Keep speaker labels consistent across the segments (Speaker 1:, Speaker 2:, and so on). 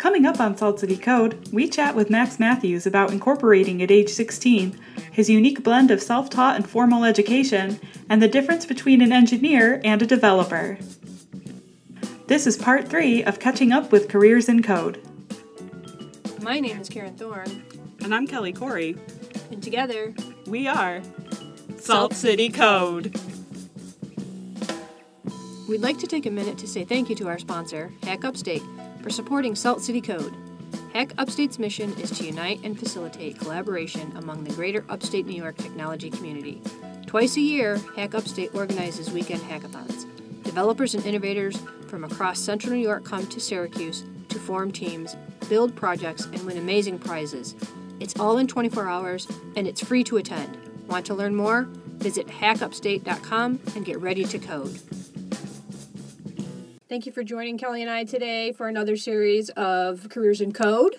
Speaker 1: Coming up on Salt City Code, we chat with Max Matthews about incorporating at age 16, his unique blend of self taught and formal education, and the difference between an engineer and a developer. This is part three of Catching Up with Careers in Code.
Speaker 2: My name is Karen Thorne,
Speaker 1: And I'm Kelly Corey.
Speaker 2: and together,
Speaker 1: We are Salt City Code.
Speaker 2: we'd like to take a minute to say thank you to our sponsor, Hack Upstate, for supporting Salt City Code. Hack Upstate's mission is to unite and facilitate collaboration among the greater upstate New York technology community. Twice a year, Hack Upstate organizes weekend hackathons. Developers and innovators from across central New York come to Syracuse to form teams, build projects, and win amazing prizes. It's all in 24 hours and it's free to attend. Want to learn more? Visit hackupstate.com and get ready to code. Thank you for joining Kelly and I today for another series of Careers in Code.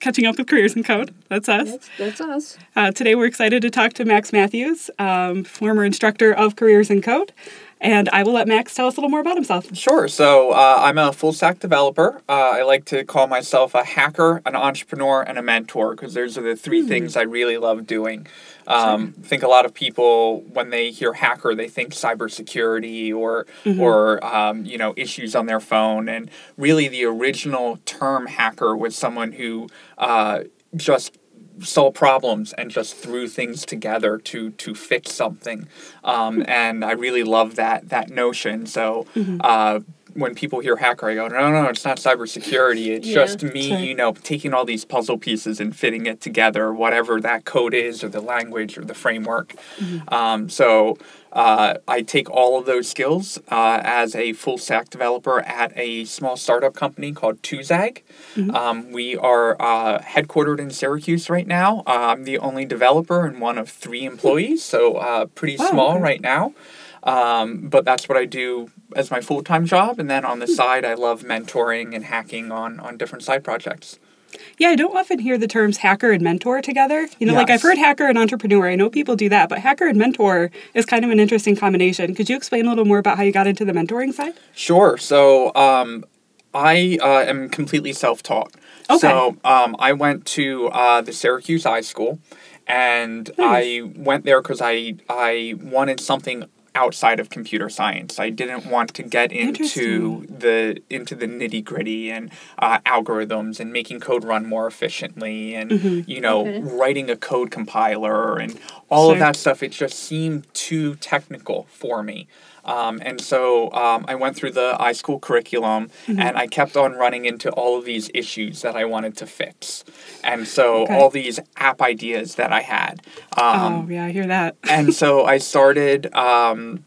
Speaker 1: Catching Up with Careers in Code. That's us.
Speaker 2: That's, that's us.
Speaker 1: Uh, today we're excited to talk to Max Matthews, um, former instructor of Careers in Code. And I will let Max tell us a little more about himself.
Speaker 3: Sure. So uh, I'm a full stack developer. Uh, I like to call myself a hacker, an entrepreneur, and a mentor because those are the three things I really love doing. Um, I think a lot of people, when they hear hacker, they think cybersecurity or or um, you know issues on their phone. And really, the original term hacker was someone who uh, just solve problems and just threw things together to to fix something. Um, and i really love that that notion. So uh, when people hear hacker i go no no it's not cybersecurity it's
Speaker 2: Yeah.
Speaker 3: just me you know taking all these puzzle pieces and fitting it together whatever that code is or the language or the framework um, so uh, I take all of those skills uh, as a full stack developer at a small startup company called Tuzag. Um, we are uh, headquartered in Syracuse right now. Uh, I'm the only developer and one of three employees, so uh, pretty
Speaker 1: Wow,
Speaker 3: small
Speaker 1: okay.
Speaker 3: right now. Um, but that's what I do as my full time job, and then on the side, I love mentoring and hacking on on different side projects.
Speaker 1: Yeah, I don't often hear the terms hacker and mentor together. You know, like I've heard hacker and entrepreneur. I know people do that, but hacker and mentor is kind of an interesting combination. Could you explain a little more about how you got into the mentoring side?
Speaker 3: Sure. So um, I uh, am completely self taught.
Speaker 1: Okay.
Speaker 3: So um, I went to uh, the Syracuse iSchool, and I went there because I I wanted something outside of computer science. I didn't want to get into the into the nitty gritty and uh, algorithms and making code run more efficiently and
Speaker 1: Mm-hmm.
Speaker 3: you know
Speaker 2: Okay.
Speaker 3: writing a code compiler and all
Speaker 1: Sure.
Speaker 3: of that stuff. It just seemed too technical for me. Um, and so um, I went through the iSchool curriculum
Speaker 1: Mm-hmm.
Speaker 3: and I kept on running into all of these issues that I wanted to fix. And so
Speaker 1: Okay.
Speaker 3: all these app ideas that I had. Um,
Speaker 1: oh, yeah, I hear that.
Speaker 3: and so I started. Um,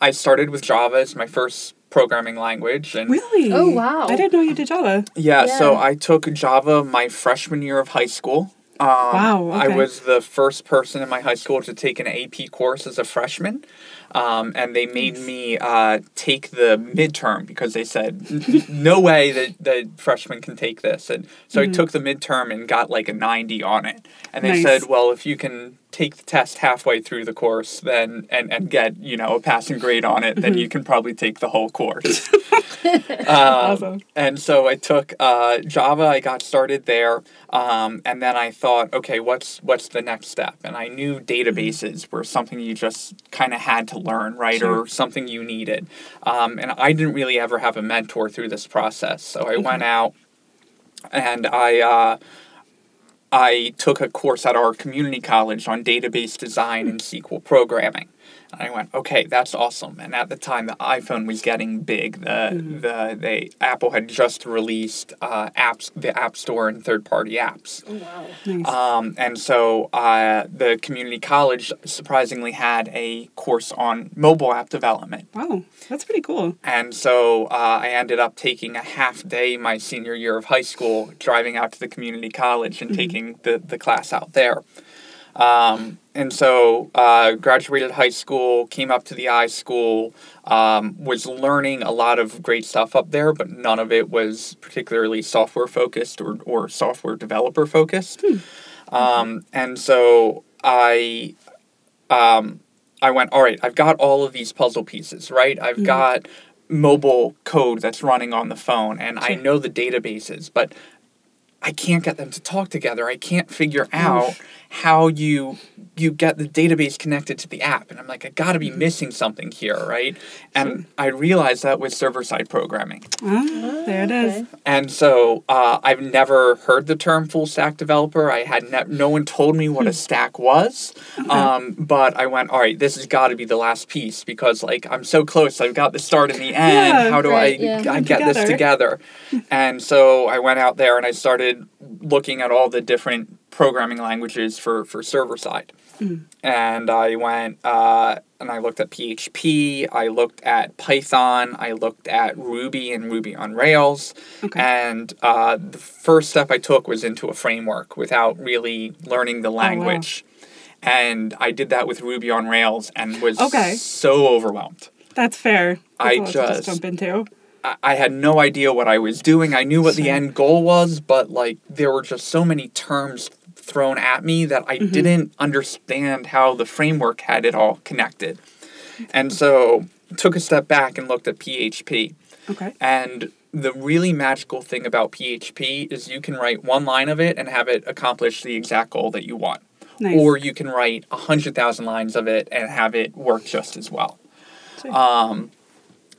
Speaker 3: I started with Java as my first programming language, and
Speaker 1: Really?
Speaker 2: Oh, wow.
Speaker 1: I didn't know you did Java.
Speaker 3: yeah, so I took Java my freshman year of high school. Um,
Speaker 1: Wow,
Speaker 3: I was the first person in my high school to take an AP course as a freshman. Um, and they made me uh, take the midterm because they said, no way that, that freshmen can take this. And so I took the midterm and got like a 90 on it. And they
Speaker 1: Mm-hmm. Nice.
Speaker 3: said, well, if you can take the test halfway through the course then and, and get, you know, a passing grade on it,
Speaker 1: Mm-hmm.
Speaker 3: then you can probably take the whole course.
Speaker 1: awesome.
Speaker 3: And so I took uh, Java. I got started there, um, and then I thought, okay, what's what's the next step? And I knew databases were something you just kind of had to learn, right,
Speaker 1: Sure.
Speaker 3: or something you needed. Um, and I didn't really ever have a mentor through this process, so I went out and I. Uh, I took a course at our community college on database design and SQL programming. And I went, okay, that's awesome. And at the time, the iPhone was getting big. The the the Apple had just released uh, apps, the App Store and third party apps.
Speaker 2: Oh, wow.
Speaker 1: Nice.
Speaker 3: Um, and so uh, the community college surprisingly had a course on mobile app development.
Speaker 1: wow, that's pretty cool.
Speaker 3: And so uh, I ended up taking a half day my senior year of high school, driving out to the community college and taking the, the class out there. Um, and so uh, graduated high school, came up to the I school, um, was learning a lot of great stuff up there, but none of it was particularly software focused or, or software developer focused. Um, and so I um, I went, all right, I've got all of these puzzle pieces, right? I've got mobile code that's running on the phone and I know the databases, but I can't get them to talk together. I can't figure out how you you get the database connected to the app. And I'm like, I gotta be missing something here, right? And I realized that was server side programming.
Speaker 1: Ah, there it is.
Speaker 3: And so uh, I've never heard the term full stack developer. I had ne- no one told me what a stack was. Um, but I went, all right, this has got to be the last piece because like I'm so close. I've got the start and the end.
Speaker 1: Yeah,
Speaker 3: How do
Speaker 2: right,
Speaker 3: I,
Speaker 2: yeah.
Speaker 3: I
Speaker 1: Come
Speaker 3: get this
Speaker 1: together.
Speaker 3: together? and so I went out there and I started looking at all the different programming languages for for server side. And I went uh, and I looked at PHP, I looked at Python, I looked at Ruby and Ruby on Rails.
Speaker 1: Okay.
Speaker 3: And uh, the first step I took was into a framework without really learning the
Speaker 1: wow.
Speaker 3: language. And I did that with Ruby on Rails and was
Speaker 1: Okay.
Speaker 3: so overwhelmed.
Speaker 1: That's fair. That's
Speaker 3: I
Speaker 1: to
Speaker 3: just-
Speaker 1: jump into.
Speaker 3: I- I had no idea what I was doing. I knew what the end goal was, but like there were just so many terms thrown at me that I didn't understand how the framework had it all connected. And so took a step back and looked at PHP.
Speaker 1: Okay.
Speaker 3: And the really magical thing about PHP is you can write one line of it and have it accomplish the exact goal that you want.
Speaker 1: Nice.
Speaker 3: Or you can write a hundred thousand lines of it and have it work just as well.
Speaker 1: Sure.
Speaker 3: Um,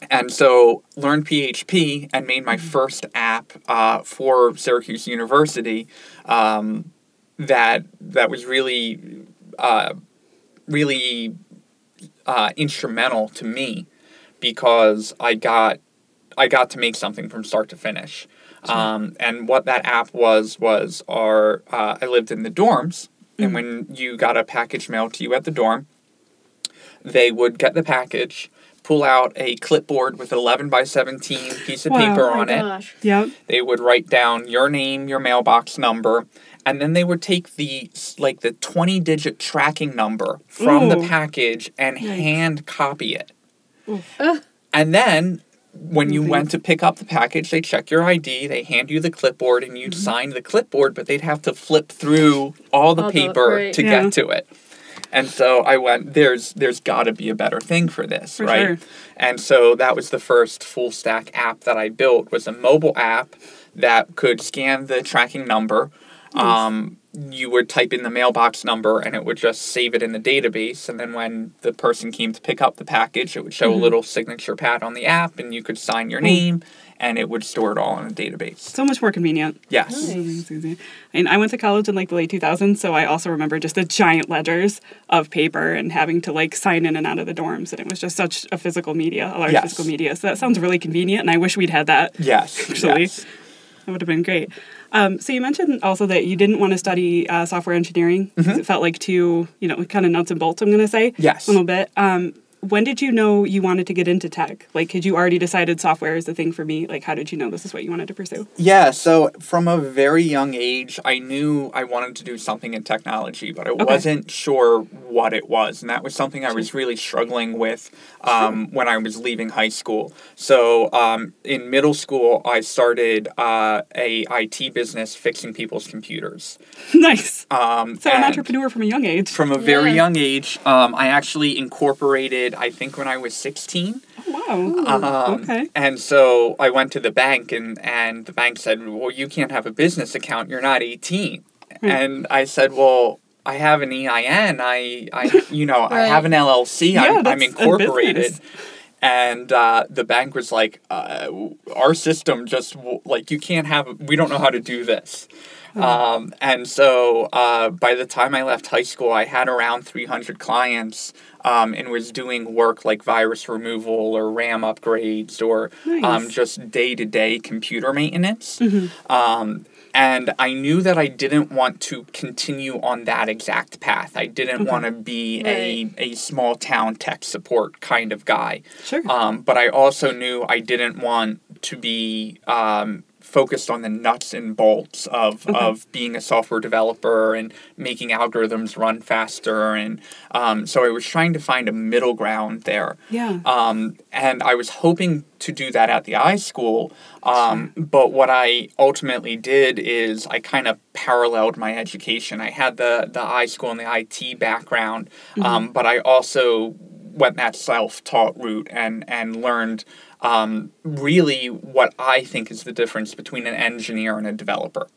Speaker 3: and so learned PHP and made my
Speaker 1: Mm-hmm.
Speaker 3: first app uh, for Syracuse University. Um, that that was really, uh, really uh, instrumental to me because I got I got to make something from start to finish. Um, and what that app was was our uh, I lived in the dorms, and when you got a package mailed to you at the dorm, they would get the package, pull out a clipboard with an 11 by 17 piece of
Speaker 1: Wow.
Speaker 3: paper
Speaker 2: Oh
Speaker 3: on it.
Speaker 2: gosh.
Speaker 1: Yep.
Speaker 3: They would write down your name, your mailbox number, and then they would take the like the 20 digit tracking number from the package and
Speaker 1: Yikes.
Speaker 3: hand copy it.
Speaker 2: Ugh.
Speaker 3: And then when you went to pick up the package, they check your ID, they hand you the clipboard, and you'd mm-hmm. sign the clipboard, but they'd have to flip through all the
Speaker 2: All the-
Speaker 3: paper
Speaker 2: right.
Speaker 3: to
Speaker 1: Yeah.
Speaker 3: get to it. And so I went, there's there's got to be a better thing for this,
Speaker 1: For
Speaker 3: right?
Speaker 1: sure.
Speaker 3: And so that was the first full stack app that I built was a mobile app that could scan the tracking number. Um, you would type in the mailbox number and it would just save it in the database. And then when the person came to pick up the package, it would show
Speaker 1: Mm-hmm.
Speaker 3: a little signature pad on the app and you could sign your name and it would store it all in a database.
Speaker 1: So much more convenient.
Speaker 3: Yes.
Speaker 1: Easy. And I went to college in like the late 2000s, so I also remember just the giant ledgers of paper and having to like sign in and out of the dorms, and it was just such a physical media, a large
Speaker 3: Yes.
Speaker 1: physical media. So that sounds really convenient, and I wish we'd had that.
Speaker 3: Yes.
Speaker 1: Actually.
Speaker 3: yes.
Speaker 1: That would have been great. Um, so you mentioned also that you didn't want to study uh, software engineering because it felt like too, you know, kind of nuts and bolts. I'm going to say
Speaker 3: Mm-hmm. Yes.
Speaker 1: a little bit. Um, when did you know you wanted to get into tech? Like, had you already decided software is the thing for me? Like, how did you know this is what you wanted to pursue?
Speaker 3: Yeah, so from a very young age, I knew I wanted to do something in technology, but I wasn't sure what it was. And that was something I was really struggling with um, when I was leaving high school. So um, in middle school, I started uh, a IT business fixing people's computers.
Speaker 1: nice.
Speaker 3: Um,
Speaker 1: So an entrepreneur from a young age.
Speaker 3: From a very
Speaker 2: Yeah.
Speaker 3: young age, um, I actually incorporated, I think when I was 16.
Speaker 1: Oh, wow.
Speaker 3: Um,
Speaker 1: okay.
Speaker 3: And so I went to the bank, and, and the bank said, Well, you can't have a business account. You're not 18. And I said, Well, I have an EIN. I, I you know, I have an LLC.
Speaker 1: Yeah,
Speaker 3: I'm, I'm
Speaker 1: that's a
Speaker 3: incorporated. And uh, the bank was like, uh, Our system just, like, you can't have, we don't know how to do this. Um, and so uh, by the time I left high school, I had around 300 clients um, and was doing work like virus removal or RAM upgrades or um, just day to day computer maintenance.
Speaker 1: Mm-hmm.
Speaker 3: Um, and I knew that I didn't want to continue on that exact path. I didn't want to be a, a small town tech support kind of guy.
Speaker 1: Sure.
Speaker 3: Um, but I also knew I didn't want to be um, focused on the nuts and bolts of, of being a software developer and making algorithms run faster. And um, so I was trying to find a middle ground there.
Speaker 1: yeah.
Speaker 3: Um, and I was hoping to do that at the iSchool. Um, but what I ultimately did is I kind of paralleled my education. I had the, the iSchool and the IT background, um, but I also went that self-taught route and, and learned um, really what I think is the difference between an engineer and a developer.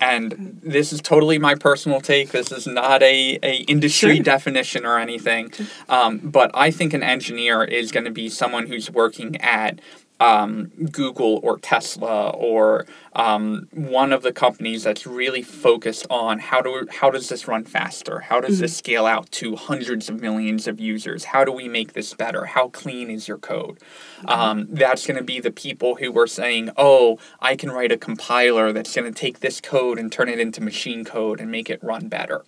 Speaker 3: And this is totally my personal take. This is not a, a industry
Speaker 1: Sure.
Speaker 3: definition or anything. Um, but I think an engineer is going to be someone who's working at um, Google or Tesla or um, one of the companies that's really focused on how do how does this run faster? How does this scale out to hundreds of millions of users? How do we make this better? How clean is your code? Um, that's going to be the people who are saying, "Oh, I can write a compiler that's going to take this code and turn it into machine code and make it run better."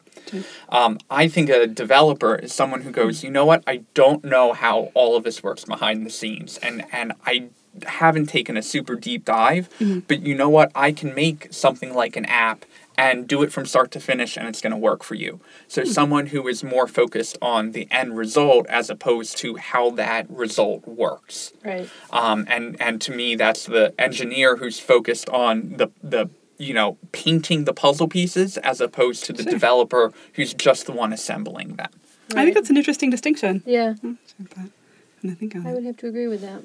Speaker 3: Um, I think a developer is someone who goes, you know what, I don't know how all of this works behind the scenes, and and I haven't taken a super deep dive, but you know what, I can make something like an app and do it from start to finish, and it's going to work for you. So someone who is more focused on the end result as opposed to how that result works.
Speaker 2: Right.
Speaker 3: Um, and and to me, that's the engineer who's focused on the the you know painting the puzzle pieces as opposed to the
Speaker 1: Sure.
Speaker 3: developer who's just the one assembling them.
Speaker 1: I think that's an interesting distinction.
Speaker 2: Yeah,
Speaker 1: And I think
Speaker 2: I would have to agree with that.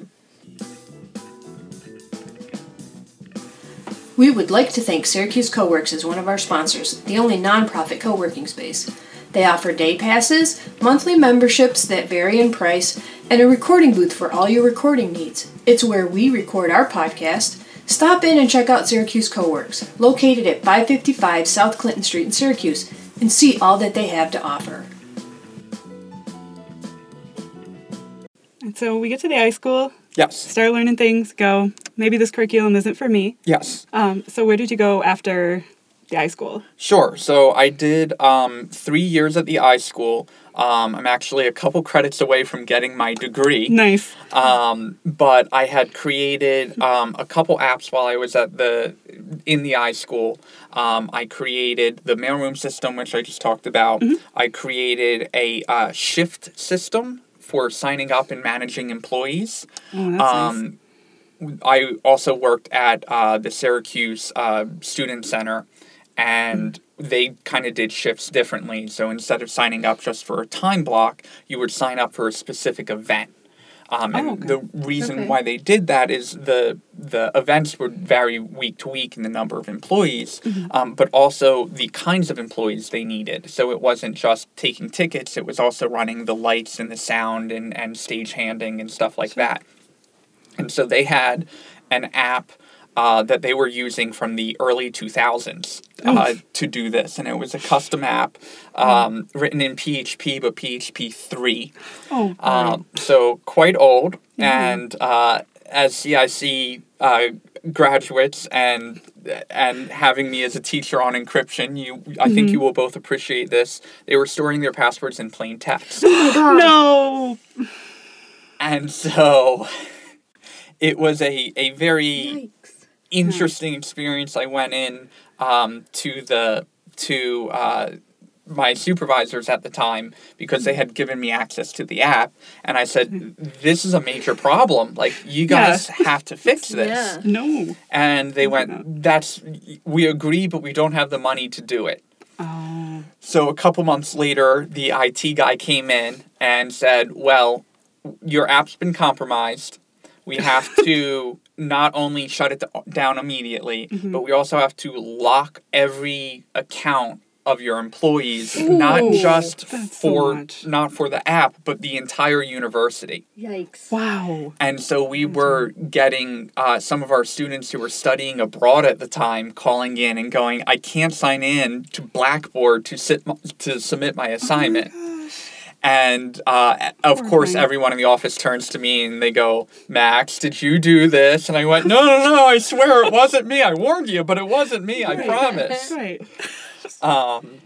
Speaker 2: We would like to thank Syracuse Co-works as one of our sponsors, the only nonprofit co working space. They offer day passes, monthly memberships that vary in price, and a recording booth for all your recording needs. It's where we record our podcast. Stop in and check out Syracuse Co-Works, located at 555 South Clinton Street in Syracuse, and see all that they have to offer.
Speaker 1: And so we get to the iSchool,
Speaker 3: Yes.
Speaker 1: start learning things, go, maybe this curriculum isn't for me.
Speaker 3: Yes.
Speaker 1: Um, so where did you go after the iSchool?
Speaker 3: Sure. So I did um, three years at the I school. Um, I'm actually a couple credits away from getting my degree.
Speaker 1: Nice.
Speaker 3: Um, but I had created um, a couple apps while I was at the in the I school. Um, I created the mailroom system, which I just talked about. I created a uh, shift system for signing up and managing employees.
Speaker 1: Oh, that's nice.
Speaker 3: Um, I also worked at uh, the Syracuse uh, Student Center, and they kind of did shifts differently. So instead of signing up just for a time block, you would sign up for a specific event. Um, and
Speaker 1: Oh, okay.
Speaker 3: the reason
Speaker 2: Okay.
Speaker 3: why they did that is the the events would vary week to week in the number of employees,
Speaker 1: Mm-hmm.
Speaker 3: um, but also the kinds of employees they needed. So it wasn't just taking tickets; it was also running the lights and the sound and and stage handing and stuff like that. And so they had an app uh, that they were using from the early 2000s uh, to do this. And it was a custom app um, written in PHP, but PHP 3.
Speaker 1: Oh,
Speaker 3: Um, so quite old. And uh, as CIC uh, graduates and and having me as a teacher on encryption, you I think you will both appreciate this. They were storing their passwords in plain text.
Speaker 1: no.
Speaker 3: And so it was a, a very interesting experience. I went in um, to the to uh, my supervisors at the time because they had given me access to the app, and I said, "This is a major problem. Like you guys have to fix this."
Speaker 2: Yeah.
Speaker 1: No.
Speaker 3: And they went, "That's we agree, but we don't have the money to do it."
Speaker 1: Oh.
Speaker 3: So a couple months later, the IT guy came in and said, "Well, your app's been compromised. We have to not only shut it down immediately, but we also have to lock every account of your employees, not just
Speaker 1: that's so
Speaker 3: for not for the app, but the entire university."
Speaker 2: Yikes.
Speaker 1: Wow.
Speaker 3: And so we were getting uh, some of our students who were studying abroad at the time calling in and going, "I can't sign in to Blackboard to sit to submit my assignment." And uh, of
Speaker 1: Poor
Speaker 3: course, everyone in the office turns to me and they go, "Max, did you do this?" And I went, "No, no, no! I swear it wasn't me. I warned you, but it wasn't me. I
Speaker 1: Right.
Speaker 3: promise."
Speaker 1: Right.
Speaker 3: Um,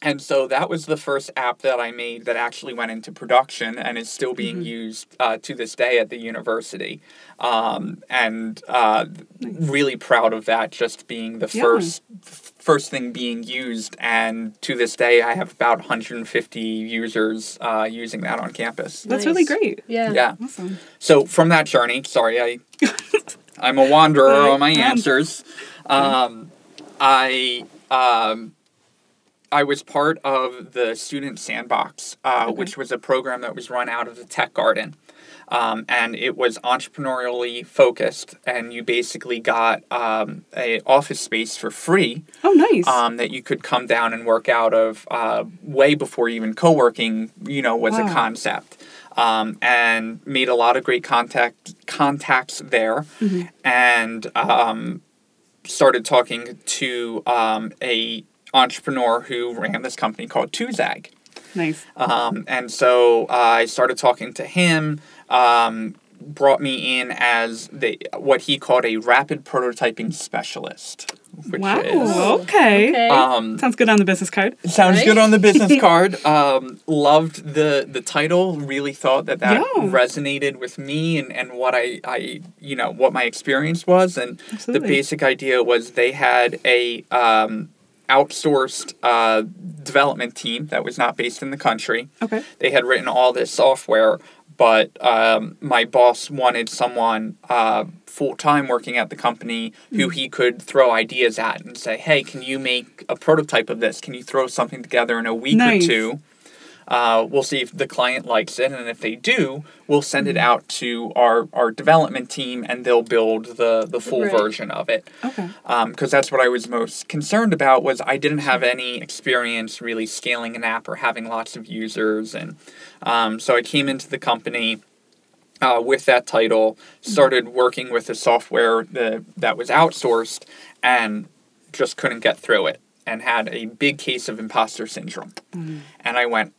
Speaker 3: and so that was the first app that I made that actually went into production and is still being used uh, to this day at the university. Um, and uh, really proud of that, just being the
Speaker 1: Yeah.
Speaker 3: first first thing being used. And to this day, I have about 150 users uh, using that on campus.
Speaker 1: That's really great.
Speaker 2: Yeah.
Speaker 3: Yeah.
Speaker 1: Awesome.
Speaker 3: So from that journey, sorry, I I'm a wanderer
Speaker 1: Right,
Speaker 3: on my answers. Um, I um, I was part of the student sandbox, uh, which was a program that was run out of the Tech Garden. Um, and it was entrepreneurially focused, and you basically got um, a office space for free
Speaker 1: Oh, nice.
Speaker 3: um, that you could come down and work out of uh, way before even co-working, you know, was a concept. Um, and made a lot of great contact contacts there, and um, started talking to um, a entrepreneur who ran this company called Tuzag.
Speaker 1: nice.
Speaker 3: Um, and so uh, I started talking to him. Um, brought me in as the what he called a rapid prototyping specialist, which
Speaker 1: wow.
Speaker 3: is
Speaker 1: okay.
Speaker 2: Okay.
Speaker 3: um,
Speaker 1: Sounds good on the business card.
Speaker 3: sounds
Speaker 2: Right?
Speaker 3: good on the business card. Um, loved the the title. Really thought that that
Speaker 1: Yeah.
Speaker 3: resonated with me and, and what I, I you know what my experience was. And
Speaker 1: Absolutely.
Speaker 3: the basic idea was they had a um, outsourced uh, development team that was not based in the country.
Speaker 1: Okay.
Speaker 3: They had written all this software, but um, my boss wanted someone uh, full time working at the company who he could throw ideas at and say, "Hey, can you make a prototype of this? Can you throw something together in a week
Speaker 1: Nice.
Speaker 3: or two? Uh, we'll see if the client likes it, and if they do, we'll send it out to our, our development team, and they'll build the, the full
Speaker 2: Right.
Speaker 3: version of it.
Speaker 1: Okay.
Speaker 3: because that's what I was most concerned about was I didn't have any experience really scaling an app or having lots of users and um, so I came into the company uh, with that title started working with the software the, that was outsourced and just couldn't get through it and had a big case of imposter syndrome. And I went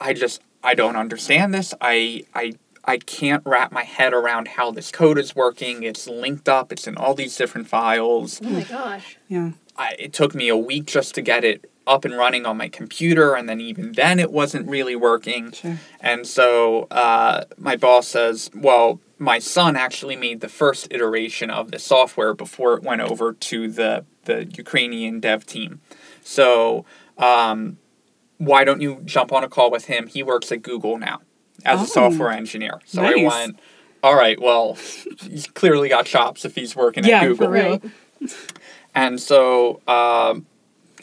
Speaker 3: I just I don't understand this I I I can't wrap my head around how this code is working. It's linked up. It's in all these different files.
Speaker 2: oh my gosh.
Speaker 1: Yeah.
Speaker 3: I, it took me a week just to get it up and running on my computer, and then even then it wasn't really working.
Speaker 1: Sure.
Speaker 3: And so uh, my boss says, "Well, my son actually made the first iteration of the software before it went over to the the Ukrainian dev team. So um, why don't you jump on a call with him? He works at Google now as
Speaker 1: Oh.
Speaker 3: a software engineer. So I went." All right, well, he's clearly got chops if he's working
Speaker 1: Yeah,
Speaker 3: at
Speaker 1: for
Speaker 3: Google.
Speaker 1: real.
Speaker 3: And so, um,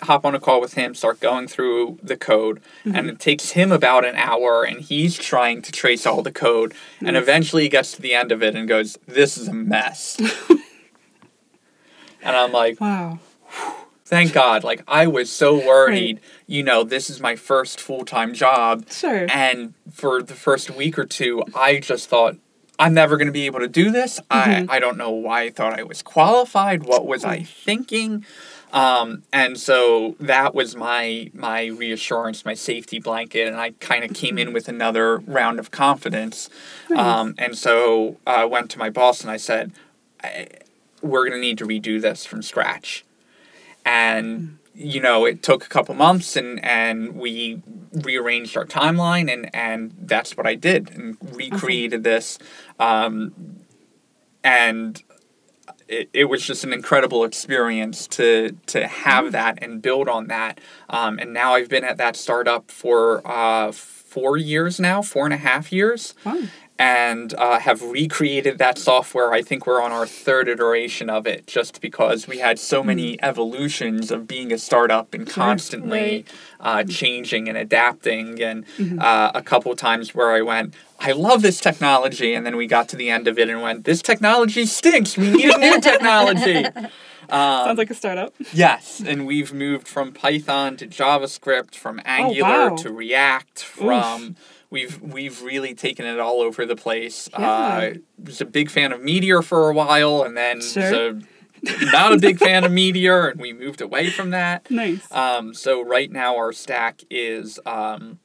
Speaker 3: hop on a call with him, start going through the code, and it takes him about an hour, and he's trying to trace all the code, and eventually he gets to the end of it and goes, "This is a mess." and I'm like,
Speaker 1: Wow.
Speaker 3: "Thank God!" Like I was so worried. You know, this is my first full time job,
Speaker 1: Sure.
Speaker 3: and for the first week or two, I just thought. I'm never going to be able to do this. I, I don't know why I thought I was qualified. What was I thinking? Um, and so that was my my reassurance, my safety blanket, and I kind of came in with another round of confidence. Um, and so I went to my boss and I said, "We're going to need to redo this from scratch." And you know, it took a couple months, and and we rearranged our timeline, and and that's what I did, and recreated this. Um, and it, it was just an incredible experience to to have that and build on that. Um, and now I've been at that startup for uh, four years now, four and a half years,
Speaker 1: Wow.
Speaker 3: And uh, have recreated that software. I think we're on our third iteration of it, just because we had so many evolutions of being a startup and constantly uh, changing and adapting. And uh, a couple times where I went. I love this technology, and then we got to the end of it and went, "This technology stinks. We need a new technology."
Speaker 1: Sounds like a startup.
Speaker 3: Yes, and we've moved from Python to JavaScript, from Angular
Speaker 1: Oh, wow.
Speaker 3: to React, from we've we've really taken it all over the place.
Speaker 1: Yeah.
Speaker 3: Uh, was a big fan of Meteor for a while, and then
Speaker 1: Sure.
Speaker 3: a, not a big fan of Meteor, and we moved away from that.
Speaker 1: Nice.
Speaker 3: Um, so right now our stack is um,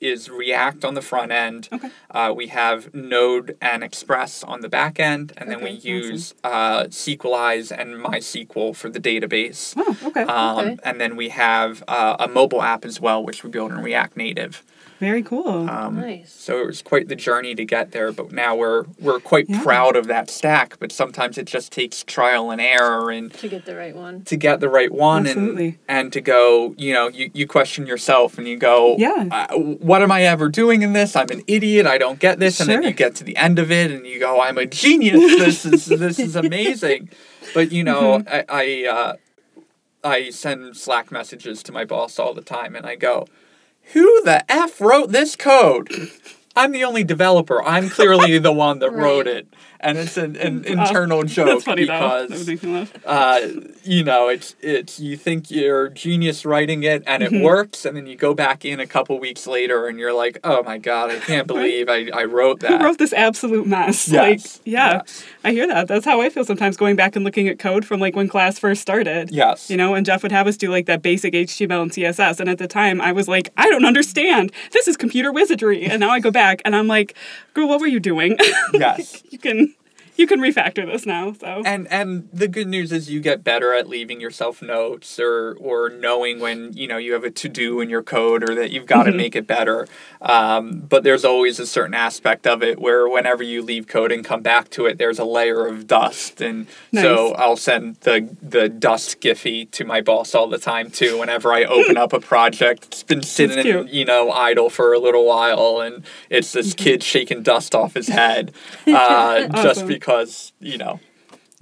Speaker 3: is React on the front end.
Speaker 1: Okay.
Speaker 3: Uh, we have Node and Express on the back end, and then we
Speaker 1: Okay, awesome.
Speaker 3: use uh, Sequelize and MySQL for the database.
Speaker 1: oh, okay.
Speaker 3: Um,
Speaker 2: Okay.
Speaker 3: And then we have uh, a mobile app as well, which we build in React Native.
Speaker 1: Very cool.
Speaker 3: Um,
Speaker 2: Nice.
Speaker 3: So it was quite the journey to get there, but now we're we're quite
Speaker 1: Yeah.
Speaker 3: proud of that stack. But sometimes it just takes trial and error and
Speaker 2: To get the right one.
Speaker 3: to get the right one
Speaker 1: Absolutely.
Speaker 3: and and to go you know you, you question yourself and you go
Speaker 1: Yeah.
Speaker 3: uh, what am i ever doing in this i'm an idiot i don't get this Sure. and then you get to the end of it and you go i'm a genius this is this is amazing but you know
Speaker 1: Mm-hmm.
Speaker 3: i i uh, i send slack messages to my boss all the time and i go who the f wrote this code I'm the only developer. I'm clearly the one that wrote it, and it's an, an internal joke because
Speaker 1: would make me laugh.
Speaker 3: uh, you know, it's it's you think you're genius writing it and
Speaker 1: Mm-hmm.
Speaker 3: it works, and then you go back in a couple weeks later and you're like, oh my god, I can't believe I, I wrote that.
Speaker 1: Who wrote this absolute mess?
Speaker 3: Yes,
Speaker 1: Like, yeah,
Speaker 3: yes.
Speaker 1: I hear that. That's how I feel sometimes going back and looking at code from like when class first started.
Speaker 3: Yes.
Speaker 1: You know, and Jeff would have us do like that basic HTML and CSS. And at the time, I was like, I don't understand. This is computer wizardry. And now I go back and I'm like, girl, what were you doing?
Speaker 3: Yes.
Speaker 1: you can you can refactor this now. So
Speaker 3: And and the good news is you get better at leaving yourself notes or or knowing when you know you have a to do in your code or that you've got
Speaker 1: Mm-hmm.
Speaker 3: to make it better. Um, but there's always a certain aspect of it where whenever you leave code and come back to it, there's a layer of dust. And so I'll send the the dust gify to my boss all the time too. Whenever I open up a project, it's been sitting you know idle for a little while, and it's this
Speaker 1: Mm-hmm.
Speaker 3: kid shaking dust off his head, uh, just
Speaker 1: Awesome.
Speaker 3: Because you know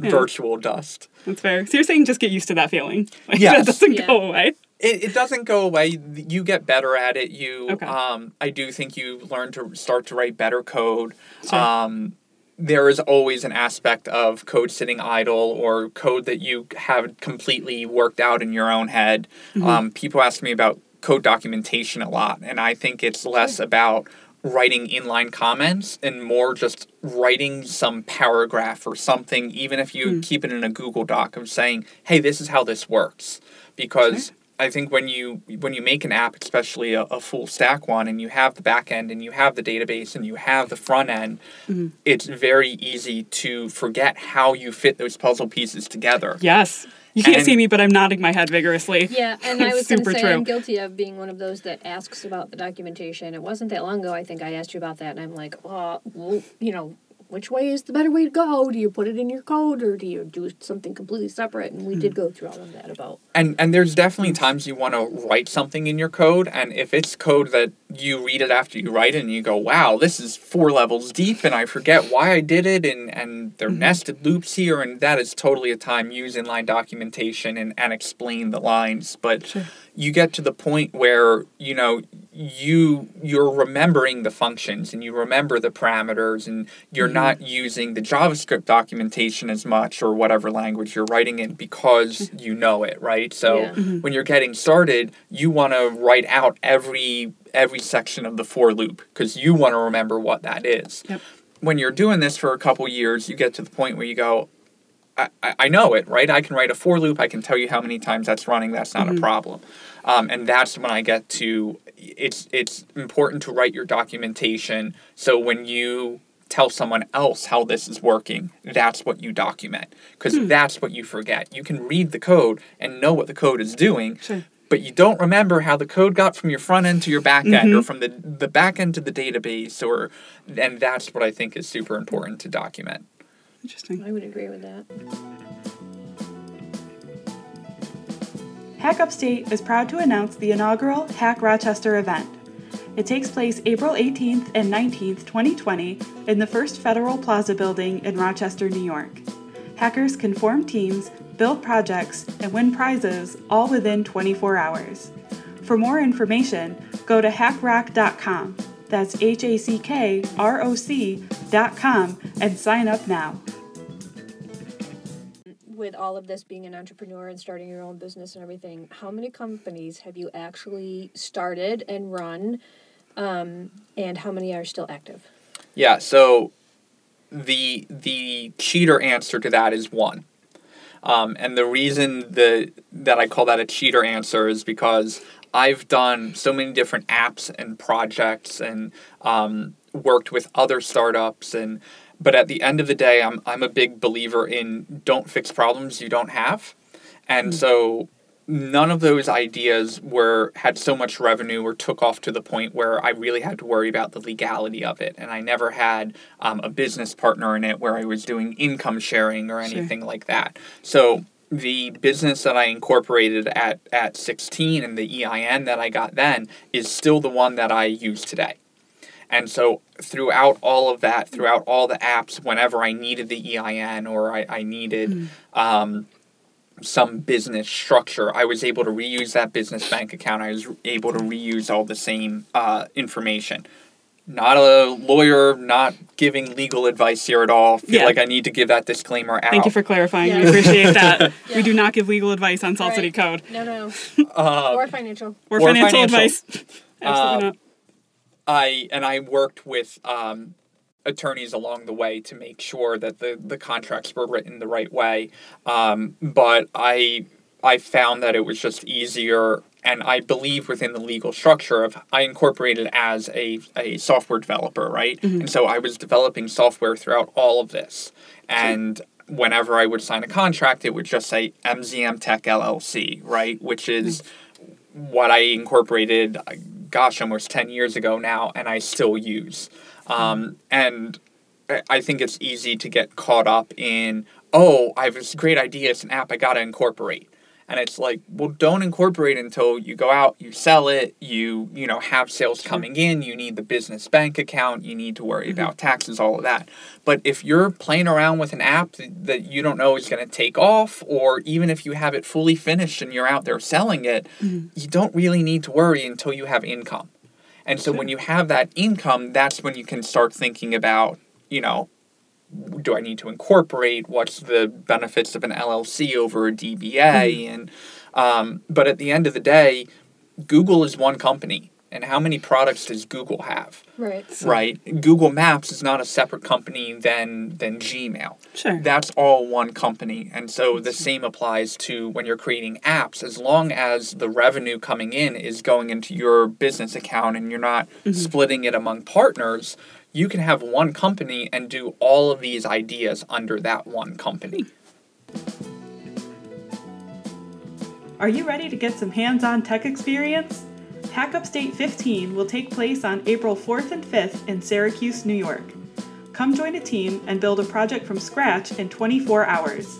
Speaker 1: Yeah.
Speaker 3: virtual dust.
Speaker 1: that's fair. So you're saying just get used to that feeling. Like
Speaker 3: Yes.
Speaker 1: that doesn't
Speaker 2: Yeah.
Speaker 1: go away.
Speaker 3: It, it doesn't go away. You get better at it. You,
Speaker 1: Okay.
Speaker 3: um, I do think you learn to start to write better code.
Speaker 1: Sure.
Speaker 3: Um, there is always an aspect of code sitting idle or code that you have completely worked out in your own head.
Speaker 1: Mm-hmm.
Speaker 3: Um, people ask me about code documentation a lot, and I think it's less about writing inline comments and more just writing some paragraph or something, even if you
Speaker 1: Hmm.
Speaker 3: keep it in a Google Doc of saying, hey, this is how this works. Because I think when you when you make an app, especially a, a full stack one, and you have the back end and you have the database and you have the front end,
Speaker 1: Mm-hmm.
Speaker 3: it's very easy to forget how you fit those puzzle pieces together.
Speaker 1: Yes. You can't
Speaker 3: And-
Speaker 1: see me, but I'm nodding my head vigorously.
Speaker 2: Yeah, and I was
Speaker 1: Super
Speaker 2: say
Speaker 1: true.
Speaker 2: I'm guilty of being one of those that asks about the documentation. It wasn't that long ago I think I asked you about that, and I'm like, uh, well, you know, which way is the better way to go? Do you put it in your code or do you do something completely separate? And we did hmm. go through all of that about.
Speaker 3: And and there's definitely times you want to write something in your code, and if it's code that you read it after you write it, and you go, "Wow, this is four levels deep," and I forget why I did it, and and there are mm-hmm. nested loops here, and that is totally a time use inline documentation and and explain the lines. But
Speaker 1: Sure.
Speaker 3: You get to the point where you know you you're remembering the functions and you remember the parameters and you're not mm-hmm. using the javascript documentation as much or whatever language you're writing in because mm-hmm. you know it right? So
Speaker 2: Yeah. Mm-hmm.
Speaker 3: when you're getting started you want to write out every every section of the for loop because you want to remember what that is.
Speaker 1: Yep.
Speaker 3: when you're doing this for a couple years you get to the point where you go I, I know it, right? I can write a for loop. I can tell you how many times that's running. That's not a mm-hmm. problem. Um, and that's when I get to it's it's important to write your documentation. So when you tell someone else how this is working, that's what you document because hmm. that's what you forget. You can read the code and know what the code is doing.
Speaker 1: Sure.
Speaker 3: But you don't remember how the code got from your front end to your back end, or mm-hmm. from the the back end to the database, or and that's what I think is super important to document.
Speaker 1: Interesting.
Speaker 2: I would agree with that.
Speaker 1: Hack Upstate is proud to announce the inaugural Hack Rochester event. It takes place April 18th and 19th, 2020, in the First Federal Plaza building in Rochester, New York. Hackers can form teams, build projects, and win prizes all within 24 hours. For more information, go to hackrock.com. That's H-A-C-K-R-O-C dot com and sign up now.
Speaker 2: With all of this being an entrepreneur and starting your own business and everything, how many companies have you actually started and run? Um, and how many are still active?
Speaker 3: Yeah, so the the cheater answer to that is one. Um, and the reason the that I call that a cheater answer is because I've done so many different apps and projects and um, worked with other startups and but at the end of the day I'm I'm a big believer in don't fix problems you don't have. And so none of those ideas were had so much revenue or took off to the point where I really had to worry about the legality of it, and I never had um, a business partner in it where I was doing income sharing or
Speaker 1: Sure.
Speaker 3: anything like that. So the business that I incorporated at at 16 and the EIN that I got then is still the one that I use today. And so throughout all of that, throughout all the apps, whenever I needed the EIN or I, I needed um, some business structure, I was able to reuse that business bank account. I was able to reuse all the same uh, information. Not a lawyer, not giving legal advice here at all. Feel
Speaker 1: Yeah.
Speaker 3: like I need to give that disclaimer out.
Speaker 1: Thank you for clarifying.
Speaker 2: Yeah.
Speaker 1: We appreciate that.
Speaker 2: Yeah.
Speaker 1: We do not give legal advice on Salt
Speaker 2: Right.
Speaker 1: City Code
Speaker 2: No, no.
Speaker 3: Uh,
Speaker 2: or financial.
Speaker 1: or,
Speaker 3: Or
Speaker 1: financial,
Speaker 3: financial.
Speaker 1: advice. Absolutely
Speaker 3: Um,
Speaker 1: not.
Speaker 3: I and I worked with um, attorneys along the way to make sure that the, the contracts were written the right way. Um, but I I found that it was just easier, and I believe within the legal structure of I incorporated as a, a software developer, right? And so I was developing software throughout all of this, and. Whenever I would sign a contract, it would just say MZM Tech LLC, right? Which is what I incorporated, uh, gosh, almost 10 years ago now, and I still use. Um, and I- I think it's easy to get caught up in, oh, I have this great idea, it's an app I gotta incorporate. And it's like, well, don't incorporate until you go out, you sell it, you you know have sales coming in, you need the business bank account, you need to worry mm-hmm. about taxes, all of that. But if you're playing around with an app that, that you don't know is going to take off, or even if you have it fully finished and you're out there selling it, mm-hmm. you don't really need to worry until you have income. And so when you have that income, that's when you can start thinking about, you know, do I need to incorporate? What's the benefits of an LLC over a DBA? And um, but at the end of the day, Google is one company, and how many products does Google have?
Speaker 2: Right.
Speaker 3: right? Google Maps is not a separate company than than Gmail.
Speaker 1: Sure.
Speaker 3: That's all one company. And so the same applies to when you're creating apps. As long as the revenue coming in is going into your business account and you're not splitting it among partners, you can have one company and do all of these ideas under that one company.
Speaker 1: Are you ready to get some hands on tech experience? Hack Upstate 15 will take place on April 4th and 5th in Syracuse, New York. Come join a team and build a project from scratch in 24 hours.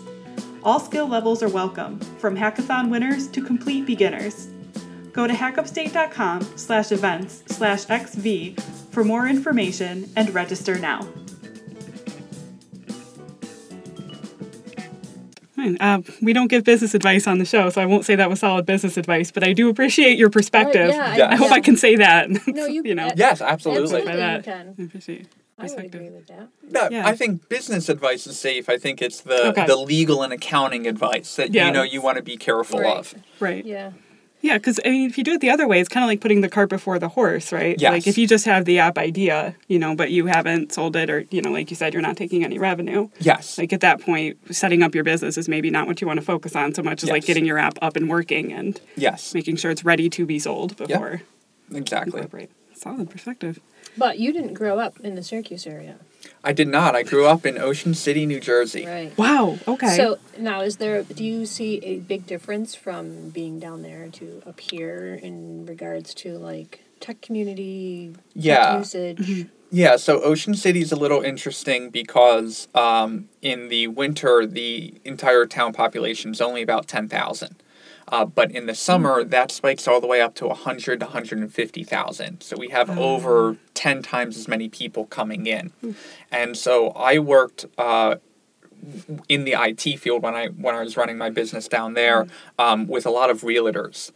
Speaker 1: All skill levels are welcome, from hackathon winners to complete beginners. Go to hackupstate.com slash events slash xv for more information and register now. Uh, we don't give business advice on the show, so I won't say that was solid business advice, but I do appreciate your perspective.
Speaker 2: yeah,
Speaker 3: Yeah.
Speaker 1: I hope I can say that.
Speaker 2: No, you-
Speaker 1: you know.
Speaker 2: uh,
Speaker 3: Yes, absolutely.
Speaker 2: Absolutely,
Speaker 1: by that.
Speaker 2: you can.
Speaker 1: I appreciate
Speaker 2: I would agree with that.
Speaker 3: No,
Speaker 1: Yeah.
Speaker 3: I think business advice is safe. I think it's the
Speaker 1: Okay.
Speaker 3: the legal and accounting advice that
Speaker 1: Yeah.
Speaker 3: you know you want to be careful
Speaker 2: Right.
Speaker 3: of.
Speaker 1: Right.
Speaker 2: Yeah.
Speaker 1: Yeah, because I mean, if you do it the other way, it's kind of like putting the cart before the horse, right?
Speaker 3: Yes.
Speaker 1: Like if you just have the app idea, you know, but you haven't sold it, or you know, like you said, you're not taking any revenue.
Speaker 3: Yes.
Speaker 1: Like at that point, setting up your business is maybe not what you want to focus on so much as like getting your app up and working and
Speaker 3: yes.
Speaker 1: making sure it's ready to be sold before
Speaker 3: Exactly.
Speaker 1: incorporate. Solid perspective.
Speaker 2: But you didn't grow up in the Syracuse area.
Speaker 3: I did not. I grew up in Ocean City, New Jersey.
Speaker 2: Right.
Speaker 1: Wow. Okay.
Speaker 2: So now, is there? Do you see a big difference from being down there to up here in regards to like tech community,
Speaker 3: Yeah.
Speaker 2: tech usage?
Speaker 3: Yeah, so Ocean City is a little interesting because um, in the winter, the entire town population is only about 10,000. Uh, but in the summer, that spikes all the way up to 100 to 150,000. So we have over 10 times as many people coming in. And so I worked uh, in the IT field when I when I was running my business down there um, with a lot of realtors.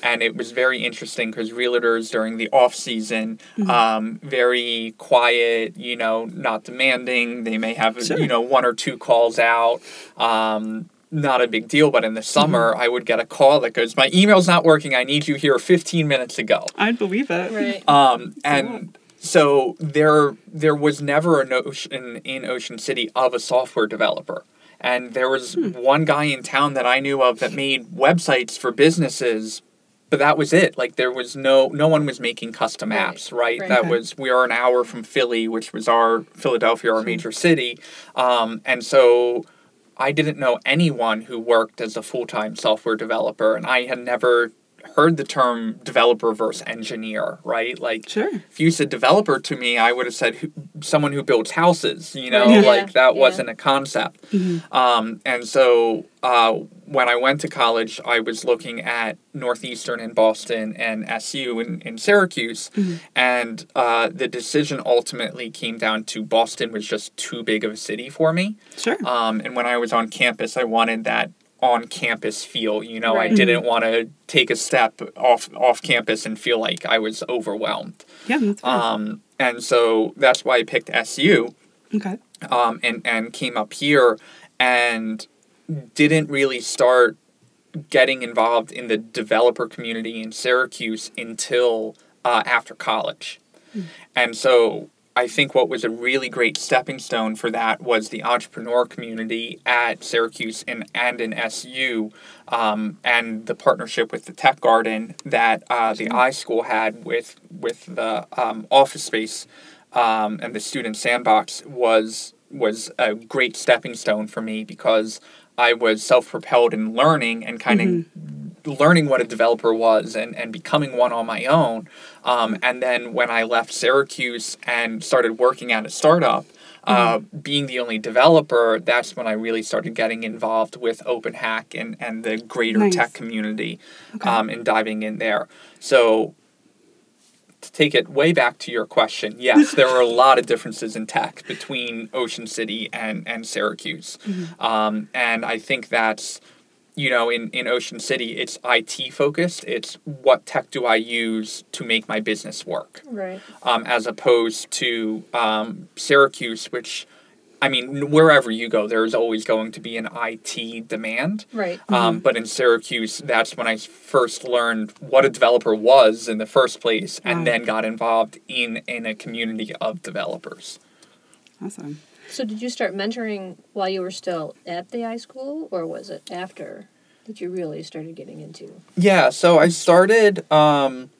Speaker 3: And it was very interesting because realtors during the off season, um, very quiet, you know, not demanding. They may have
Speaker 1: Sure.
Speaker 3: you know one or two calls out. Um, not a big deal, but in the summer, I would get a call that goes, "My email's not working. I need you here 15 minutes ago."
Speaker 1: I'd believe it.
Speaker 2: Right.
Speaker 3: Um, and so there there was never a notion in Ocean City of a software developer. And there was one guy in town that I knew of that made websites for businesses, but that was it. Like there was no no one was making custom
Speaker 2: Right.
Speaker 3: apps, right?
Speaker 2: Right.
Speaker 3: That
Speaker 1: Okay.
Speaker 3: was we are an hour from Philly, which was our Philadelphia, our major city. Um, and so I didn't know anyone who worked as a full time software developer, and I had never heard the term developer versus engineer, right? Like,
Speaker 1: Sure.
Speaker 3: if you said developer to me, I would have said who, someone who builds houses, you know,
Speaker 2: Yeah,
Speaker 3: like that
Speaker 2: yeah.
Speaker 3: wasn't a concept. Um, and so uh, when I went to college, I was looking at Northeastern in Boston and SU in, in Syracuse. And uh, the decision ultimately came down to Boston was just too big of a city for me.
Speaker 1: Sure.
Speaker 3: Um, and when I was on campus, I wanted that on campus feel. You know,
Speaker 2: Right.
Speaker 3: I didn't want to take a step off off campus and feel like I was overwhelmed.
Speaker 1: Yeah, that's fair.
Speaker 3: Um, and so that's why I picked SU
Speaker 1: okay.
Speaker 3: um, and and came up here and didn't really start getting involved in the developer community in Syracuse until uh, after college. And so I think what was a really great stepping stone for that was the entrepreneur community at Syracuse and, and in SU um, and the partnership with the Tech Garden that uh, the iSchool had with, with the um, office space um, and the student sandbox was was a great stepping stone for me because I was self propelled in learning and kind of learning what a developer was and, and becoming one on my own. Um, and then when I left Syracuse and started working at a startup, uh, being the only developer, that's when I really started getting involved with OpenHack and, and the greater
Speaker 1: Nice.
Speaker 3: tech community
Speaker 1: Okay.
Speaker 3: um, and diving in there. So to take it way back to your question, yes, there were a lot of differences in tech between Ocean City and, and Syracuse. Um, and I think that's, you know, in, in Ocean City, it's IT focused. It's what tech do I use to make my business work,
Speaker 2: Right.
Speaker 3: um, as opposed to um, Syracuse, which, I mean, wherever you go, there's always going to be an IT demand.
Speaker 2: Right.
Speaker 3: Um, but in Syracuse, that's when I first learned what a developer was in the first place, and
Speaker 1: Wow.
Speaker 3: then got involved in in a community of developers.
Speaker 1: Awesome.
Speaker 2: So did you start mentoring while you were still at the iSchool, or was it after that you really started getting into?
Speaker 3: Yeah, so I started. Um,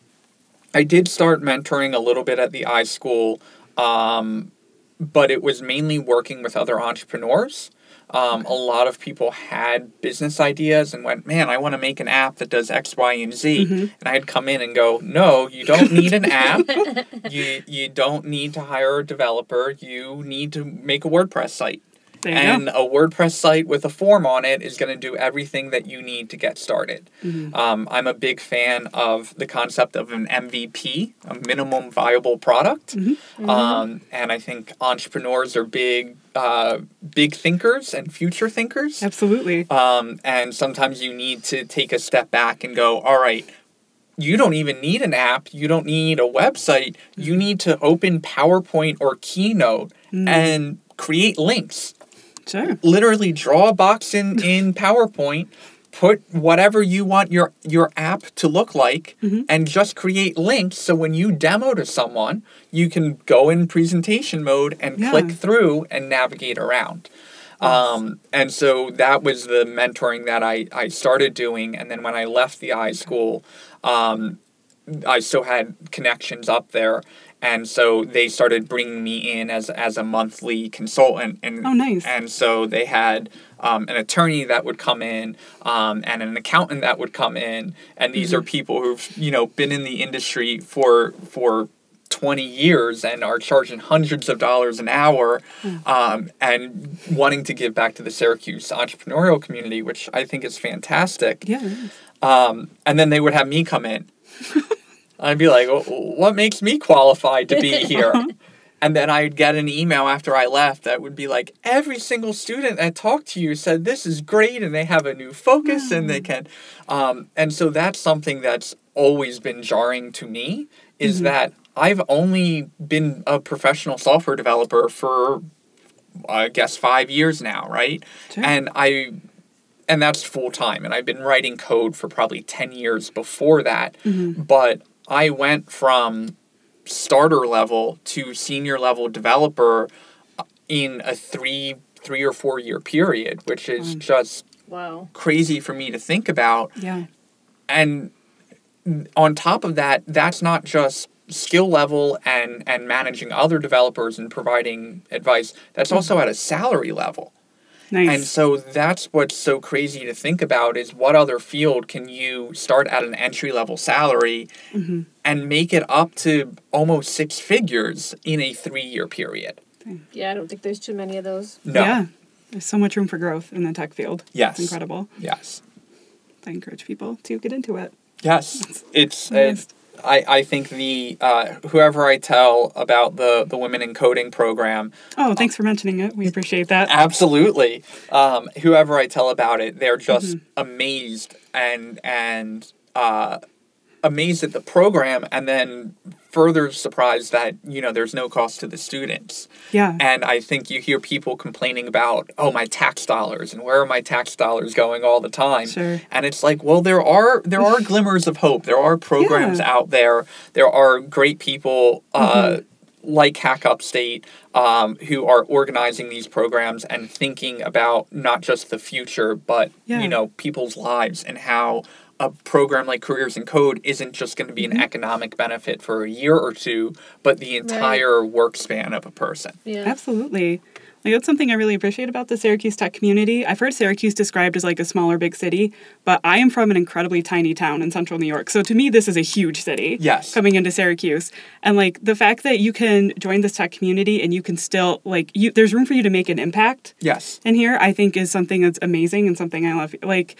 Speaker 3: I did start mentoring a little bit at the iSchool, um, but it was mainly working with other entrepreneurs. Um, A lot of people had business ideas and went, "Man, I want to make an app that does X, Y, and Z." And I'd come in and go, "No, you don't need an app. you you don't need to hire a developer. You need to make a WordPress site." And
Speaker 1: go.
Speaker 3: a WordPress site with a form on it is going to do everything that you need to get started.
Speaker 1: Mm-hmm.
Speaker 3: Um, I'm a big fan of the concept of an MVP, a minimum viable product,
Speaker 1: Mm-hmm.
Speaker 3: um, and I think entrepreneurs are big, uh, big thinkers and future thinkers.
Speaker 1: Absolutely.
Speaker 3: Um, and sometimes you need to take a step back and go, all right, you don't even need an app. You don't need a website. You need to open PowerPoint or Keynote and create links.
Speaker 1: Sure.
Speaker 3: Literally draw a box in, in PowerPoint, put whatever you want your, your app to look like, and just create links so when you demo to someone, you can go in presentation mode and
Speaker 1: Yeah.
Speaker 3: click through and navigate around. Um, and so that was the mentoring that I, I started doing. And then when I left the iSchool, um, I still had connections up there. And so they started bringing me in as, as a monthly consultant. And,
Speaker 1: Oh, nice.
Speaker 3: And so they had um, an attorney that would come in um, and an accountant that would come in. And these
Speaker 1: Mm-hmm.
Speaker 3: are people who've, you know, been in the industry for, for 20 years and are charging hundreds of dollars an hour
Speaker 1: Hmm.
Speaker 3: um, and wanting to give back to the Syracuse entrepreneurial community, which I think is fantastic.
Speaker 1: Yeah.
Speaker 3: Um, and then they would have me come in. I'd be like, what makes me qualified to be here? and then I'd get an email after I left that would be like, every single student that talked to you said this is great and they have a new focus and they hmm. can. Um, and so that's something that's always been jarring to me is mm-hmm. that I've only been a professional software developer for, I guess, five years now, right?
Speaker 1: Sure.
Speaker 3: And I and that's full time. And I've been writing code for probably 10 years before that. Mm-hmm. But I went from starter level to senior level developer uh, in a three three or four year period, which is just
Speaker 2: Wow.
Speaker 3: crazy for me to think about.
Speaker 1: Yeah.
Speaker 3: And on top of that, that's not just skill level and and managing other developers and providing advice. That's mm. also at a salary level.
Speaker 1: Nice.
Speaker 3: And so that's what's so crazy to think about is what other field can you start at an entry level salary
Speaker 1: Mm-hmm.
Speaker 3: and make it up to almost six figures in a three year period?
Speaker 2: Yeah, I don't think there's too many of those.
Speaker 3: No.
Speaker 1: Yeah. There's so much room for growth in the tech field.
Speaker 3: Yes.
Speaker 1: It's incredible.
Speaker 3: Yes.
Speaker 1: I encourage people to get into it.
Speaker 3: Yes. It's
Speaker 1: Nice.
Speaker 3: uh, I, I think the uh, whoever I tell about the the women in coding program
Speaker 1: Oh, thanks for mentioning it. We appreciate that.
Speaker 3: absolutely um, whoever I tell about it they're just amazed and and uh, amazed at the program and then further surprised that you know there's no cost to the students
Speaker 1: Yeah.
Speaker 3: and I think you hear people complaining about, oh, my tax dollars and where are my tax dollars going all the time.
Speaker 1: Sure.
Speaker 3: And it's like, well, there are there are glimmers of hope. There are programs
Speaker 1: Yeah. Mm-hmm.
Speaker 3: out there. There are great people uh, like Hack Upstate um, who are organizing these programs and thinking about not just the future, but
Speaker 1: Yeah.
Speaker 3: you know people's lives and how a program like Careers in Code isn't just going to be
Speaker 1: Mm-hmm.
Speaker 3: an economic benefit for a year or two, but the entire work span of a person.
Speaker 2: Yeah.
Speaker 1: Absolutely. Like that's something I really appreciate about the Syracuse tech community. I've heard Syracuse described as like a smaller big city, but I am from an incredibly tiny town in central New York. So to me this is a huge city.
Speaker 3: Yes.
Speaker 1: Coming into Syracuse. And like the fact that you can join this tech community and you can still like you there's room for you to make an impact
Speaker 3: Yes.
Speaker 1: And here, I think is something that's amazing and something I love. Like,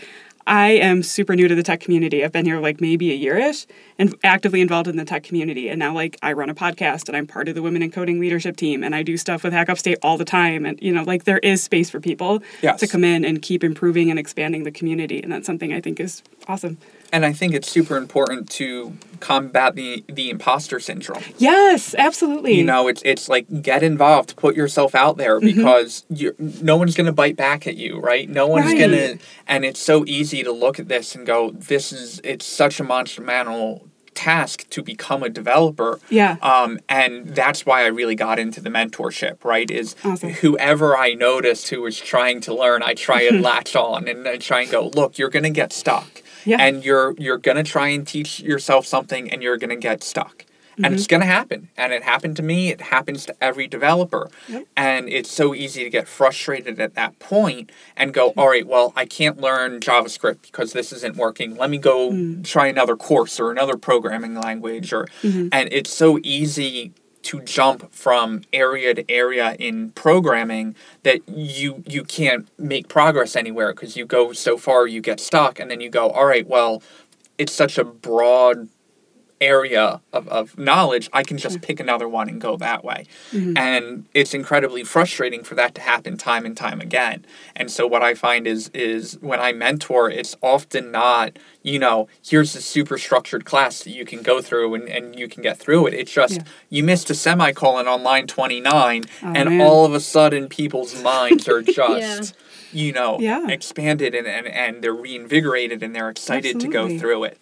Speaker 1: I am super new to the tech community. I've been here like maybe a year-ish and actively involved in the tech community. And now like I run a podcast and I'm part of the Women in Coding leadership team and I do stuff with Hack Upstate all the time. And you know, like there is space for people
Speaker 3: Yes.
Speaker 1: to come in and keep improving and expanding the community. And that's something I think is awesome.
Speaker 3: And I think it's super important to combat the the imposter syndrome.
Speaker 1: Yes, absolutely.
Speaker 3: You know, it's it's like get involved, put yourself out there
Speaker 1: Mm-hmm.
Speaker 3: because you no one's gonna bite back at you, right? No one's
Speaker 1: Right.
Speaker 3: gonna, and it's so easy to look at this and go, this is it's such a monumental task to become a developer.
Speaker 1: Yeah.
Speaker 3: Um, and that's why I really got into the mentorship, right? Is
Speaker 1: Awesome.
Speaker 3: whoever I noticed who was trying to learn, I try and latch on and I try and go, look, you're gonna get stuck.
Speaker 1: Yeah.
Speaker 3: And you're you're gonna try and teach yourself something and you're gonna get stuck. And it's mm-hmm. gonna happen. And it happened to me, it happens to every developer.
Speaker 1: Yep.
Speaker 3: And it's so easy to get frustrated at that point and go, all right, well, I can't learn JavaScript because this isn't working. Let me go mm. try another course or another programming language or mm-hmm. and it's so easy to jump from area to area in programming that you you can't make progress anywhere because you go so far you get stuck and then you go all right well it's such a broad area of, of knowledge i can just pick another one and go that way. Mm-hmm. And it's incredibly frustrating for that to happen time and time again. And so what i find is is when i mentor it's often not you know here's the super structured class that you can go through and, and you can get through it. It's just
Speaker 1: Yeah.
Speaker 3: you missed a semicolon on line 29
Speaker 1: Oh,
Speaker 3: and
Speaker 1: man.
Speaker 3: all of a sudden people's minds are just you know
Speaker 1: Yeah.
Speaker 3: expanded and, and, and they're reinvigorated and they're excited to go through it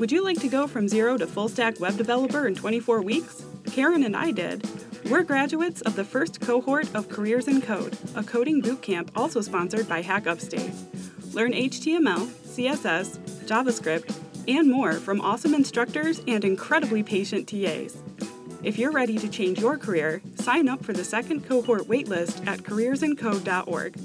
Speaker 1: Would you like to go from zero to full stack web developer in 24 weeks? Karen and I did. We're graduates of the first cohort of Careers in Code, a coding bootcamp also sponsored by Hack Upstate. Learn HTML, CSS, JavaScript, and more from awesome instructors and incredibly patient TAs. If you're ready to change your career, sign up for the second cohort waitlist at careersincode.org.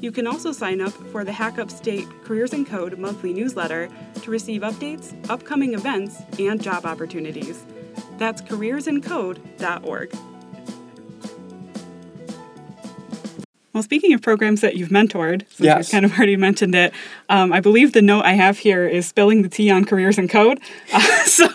Speaker 1: You can also sign up for the Hack Upstate Careers in Code monthly newsletter to receive updates, upcoming events, and job opportunities. That's careersincode.org. Well, speaking of programs that you've mentored, since
Speaker 3: Yes.
Speaker 1: we've kind of already mentioned it, um, I believe the note I have here is spilling the tea on careers in code. Uh, so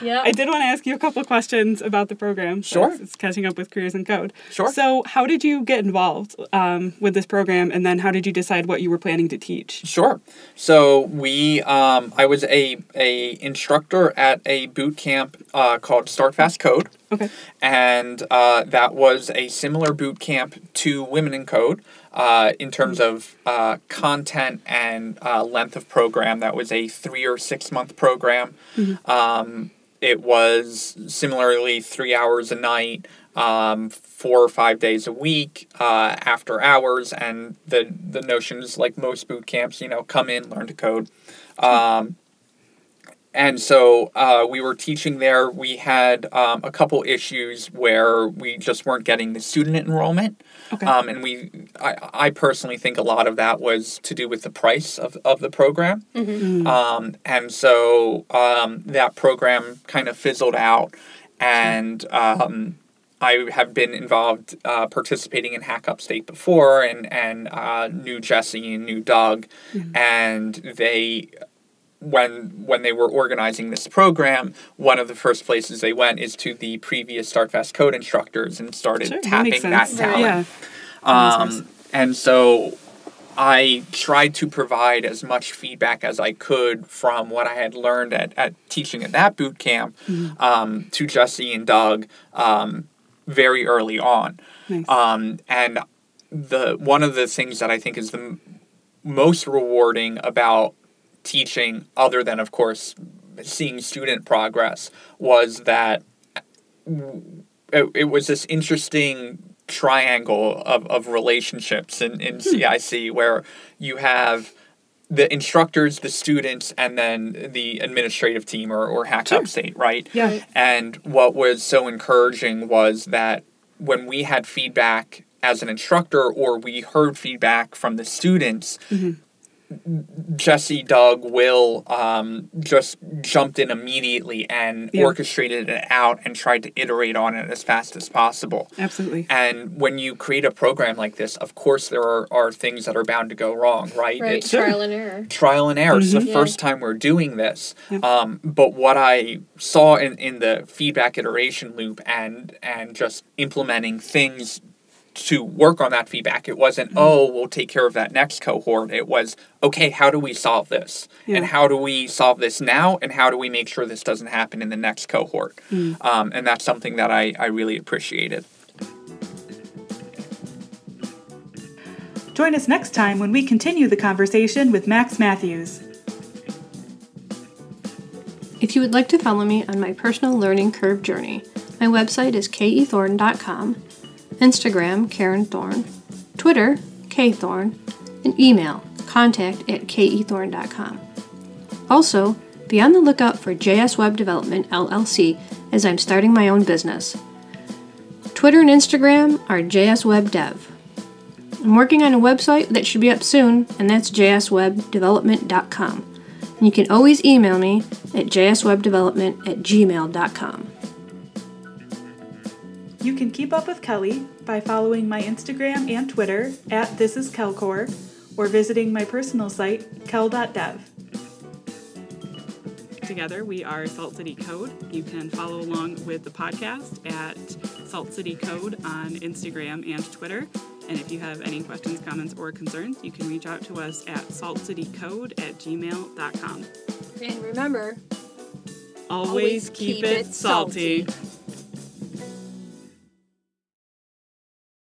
Speaker 2: Yeah.
Speaker 1: I did want to ask you a couple of questions about the program.
Speaker 3: Sure.
Speaker 1: It's, it's catching up with careers in code.
Speaker 3: Sure.
Speaker 1: So how did you get involved um, with this program, and then how did you decide what you were planning to teach?
Speaker 3: Sure. So we, um, I was a a instructor at a boot camp uh, called StartFast Code,
Speaker 1: Okay.
Speaker 3: and uh, that was a similar boot camp to Women in Code uh, in terms of uh, content and uh, length of program. That was a three or six month program. Um, it was similarly three hours a night, um, four or five days a week, uh, after hours, and the the notions like most boot camps, you know, come in, learn to code. Um, and so uh, we were teaching there. We had um, a couple issues where we just weren't getting the student enrollment.
Speaker 1: Okay.
Speaker 3: Um, and we, I, I personally think a lot of that was to do with the price of, of the program. Um, and so um, that program kind of fizzled out. And um, I have been involved uh, participating in Hack Upstate before and, and uh, knew Jesse and knew Doug. And they when when they were organizing this program, one of the first places they went is to the previous StartFast code instructors and started
Speaker 1: Sure, that
Speaker 3: tapping
Speaker 1: makes
Speaker 3: that talent.
Speaker 1: Yeah.
Speaker 3: Um,
Speaker 1: Makes sense.
Speaker 3: and so I tried to provide as much feedback as I could from what I had learned at, at teaching at that boot camp
Speaker 1: Mm-hmm.
Speaker 3: um, to Jesse and Doug um, very early on.
Speaker 1: Nice.
Speaker 3: Um, and the one of the things that I think is the m- most rewarding about teaching, other than of course seeing student progress, was that it, it was this interesting triangle of, of relationships in, in hmm. CIC where you have the instructors, the students, and then the administrative team or, or Hack
Speaker 1: Sure.
Speaker 3: Upstate, right?
Speaker 1: Yeah.
Speaker 3: And what was so encouraging was that when we had feedback as an instructor or we heard feedback from the students, mm-hmm. Jesse, Doug, Will um, just jumped in immediately and
Speaker 1: Yeah.
Speaker 3: orchestrated it out and tried to iterate on it as fast as possible.
Speaker 1: Absolutely.
Speaker 3: And when you create a program like this, of course, there are, are things that are bound to go wrong, right?
Speaker 2: Right,
Speaker 3: It's
Speaker 2: trial and error.
Speaker 3: trial and error. It's the
Speaker 2: Mhm. Yeah.
Speaker 3: first time we're doing this.
Speaker 1: Yep.
Speaker 3: Um, but what I saw in, in the feedback iteration loop and and just implementing things to work on that feedback, it wasn't,
Speaker 1: Mm-hmm.
Speaker 3: oh, we'll take care of that next cohort. It was, okay, how do we solve this?
Speaker 1: Yeah.
Speaker 3: And how do we solve this now? And how do we make sure this doesn't happen in the next cohort?
Speaker 1: Mm.
Speaker 3: Um, and that's something that I, I really appreciated.
Speaker 1: Join us next time when we continue the conversation with Max Matthews.
Speaker 2: If you would like to follow me on my personal learning curve journey, my website is kethorn.com, Instagram Karen Thorn, Twitter kthorn, and email contact at kethorn.com. Also, be on the lookout for JS Web Development LLC as I'm starting my own business. Twitter and Instagram are JS Web Dev. I'm working on a website that should be up soon, and that's jswebdevelopment.com. And you can always email me at jswebdevelopment at gmail.com.
Speaker 1: You can keep up with Kelly by following my Instagram and Twitter at thisiskelcor or visiting my personal site, kel.dev. Together, we are Salt City Code. You can follow along with the podcast at Salt City Code on Instagram and Twitter. And if you have any questions, comments, or concerns, you can reach out to us at saltcitycode at gmail.com.
Speaker 2: And remember,
Speaker 1: Always,
Speaker 2: Always
Speaker 1: keep,
Speaker 2: keep
Speaker 1: it
Speaker 2: it
Speaker 1: salty.
Speaker 2: salty.